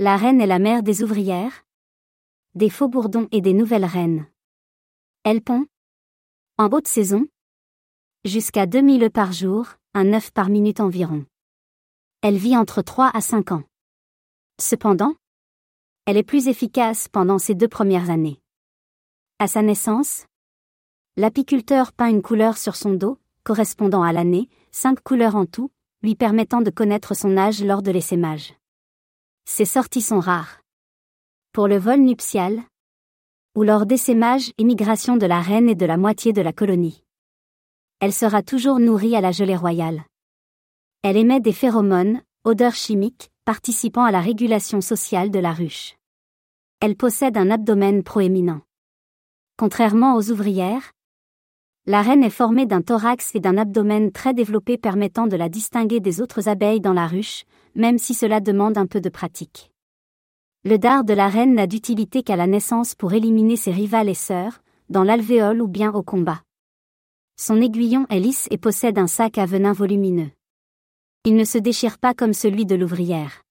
La reine est la mère des ouvrières Des faux-bourdons et des nouvelles reines. Elle pond En haute saison Jusqu'à 2000 œufs par jour, un œuf par minute environ. Elle vit entre 3 à 5 ans. Cependant, elle est plus efficace pendant ses deux premières années. À sa naissance, l'apiculteur peint une couleur sur son dos, correspondant à l'année, cinq couleurs en tout, lui permettant de connaître son âge lors de l'essaimage. Ces sorties sont rares. Pour le vol nuptial, ou lors d'essaimage et de la reine et de la moitié de la colonie. Elle sera toujours nourrie à la gelée royale. Elle émet des phéromones, odeurs chimiques, participant à la régulation sociale de la ruche. Elle possède un abdomen proéminent. Contrairement aux ouvrières, la reine est formée d'un thorax et d'un abdomen très développé permettant de la distinguer des autres abeilles dans la ruche, même si cela demande un peu de pratique. Le dard de la reine n'a d'utilité qu'à la naissance pour éliminer ses rivales et sœurs, dans l'alvéole ou bien au combat. Son aiguillon est lisse et possède un sac à venin volumineux. Il ne se déchire pas comme celui de l'ouvrière.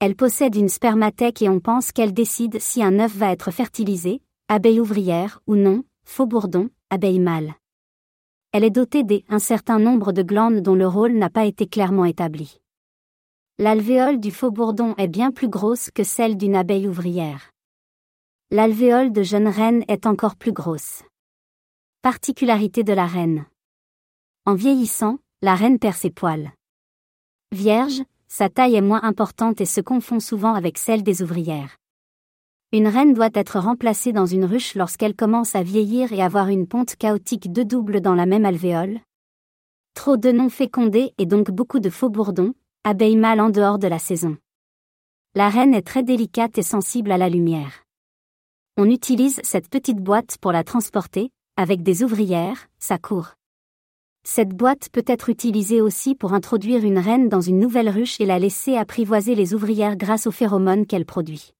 Elle possède une spermathèque et on pense qu'elle décide si un œuf va être fertilisé, abeille ouvrière ou non, faux bourdon, abeille mâle. Elle est dotée des un certain nombre de glandes dont le rôle n'a pas été clairement établi. L'alvéole du faux bourdon est bien plus grosse que celle d'une abeille ouvrière. L'alvéole de jeune reine est encore plus grosse. Particularité de la reine. En vieillissant, la reine perd ses poils. Vierge, sa taille est moins importante et se confond souvent avec celle des ouvrières. Une reine doit être remplacée dans une ruche lorsqu'elle commence à vieillir et avoir une ponte chaotique de double dans la même alvéole. Trop de non fécondés et donc beaucoup de faux bourdons, abeilles mâles en dehors de la saison. La reine est très délicate et sensible à la lumière. On utilise cette petite boîte pour la transporter, avec des ouvrières, sa cour. Cette boîte peut être utilisée aussi pour introduire une reine dans une nouvelle ruche et la laisser apprivoiser les ouvrières grâce aux phéromones qu'elle produit.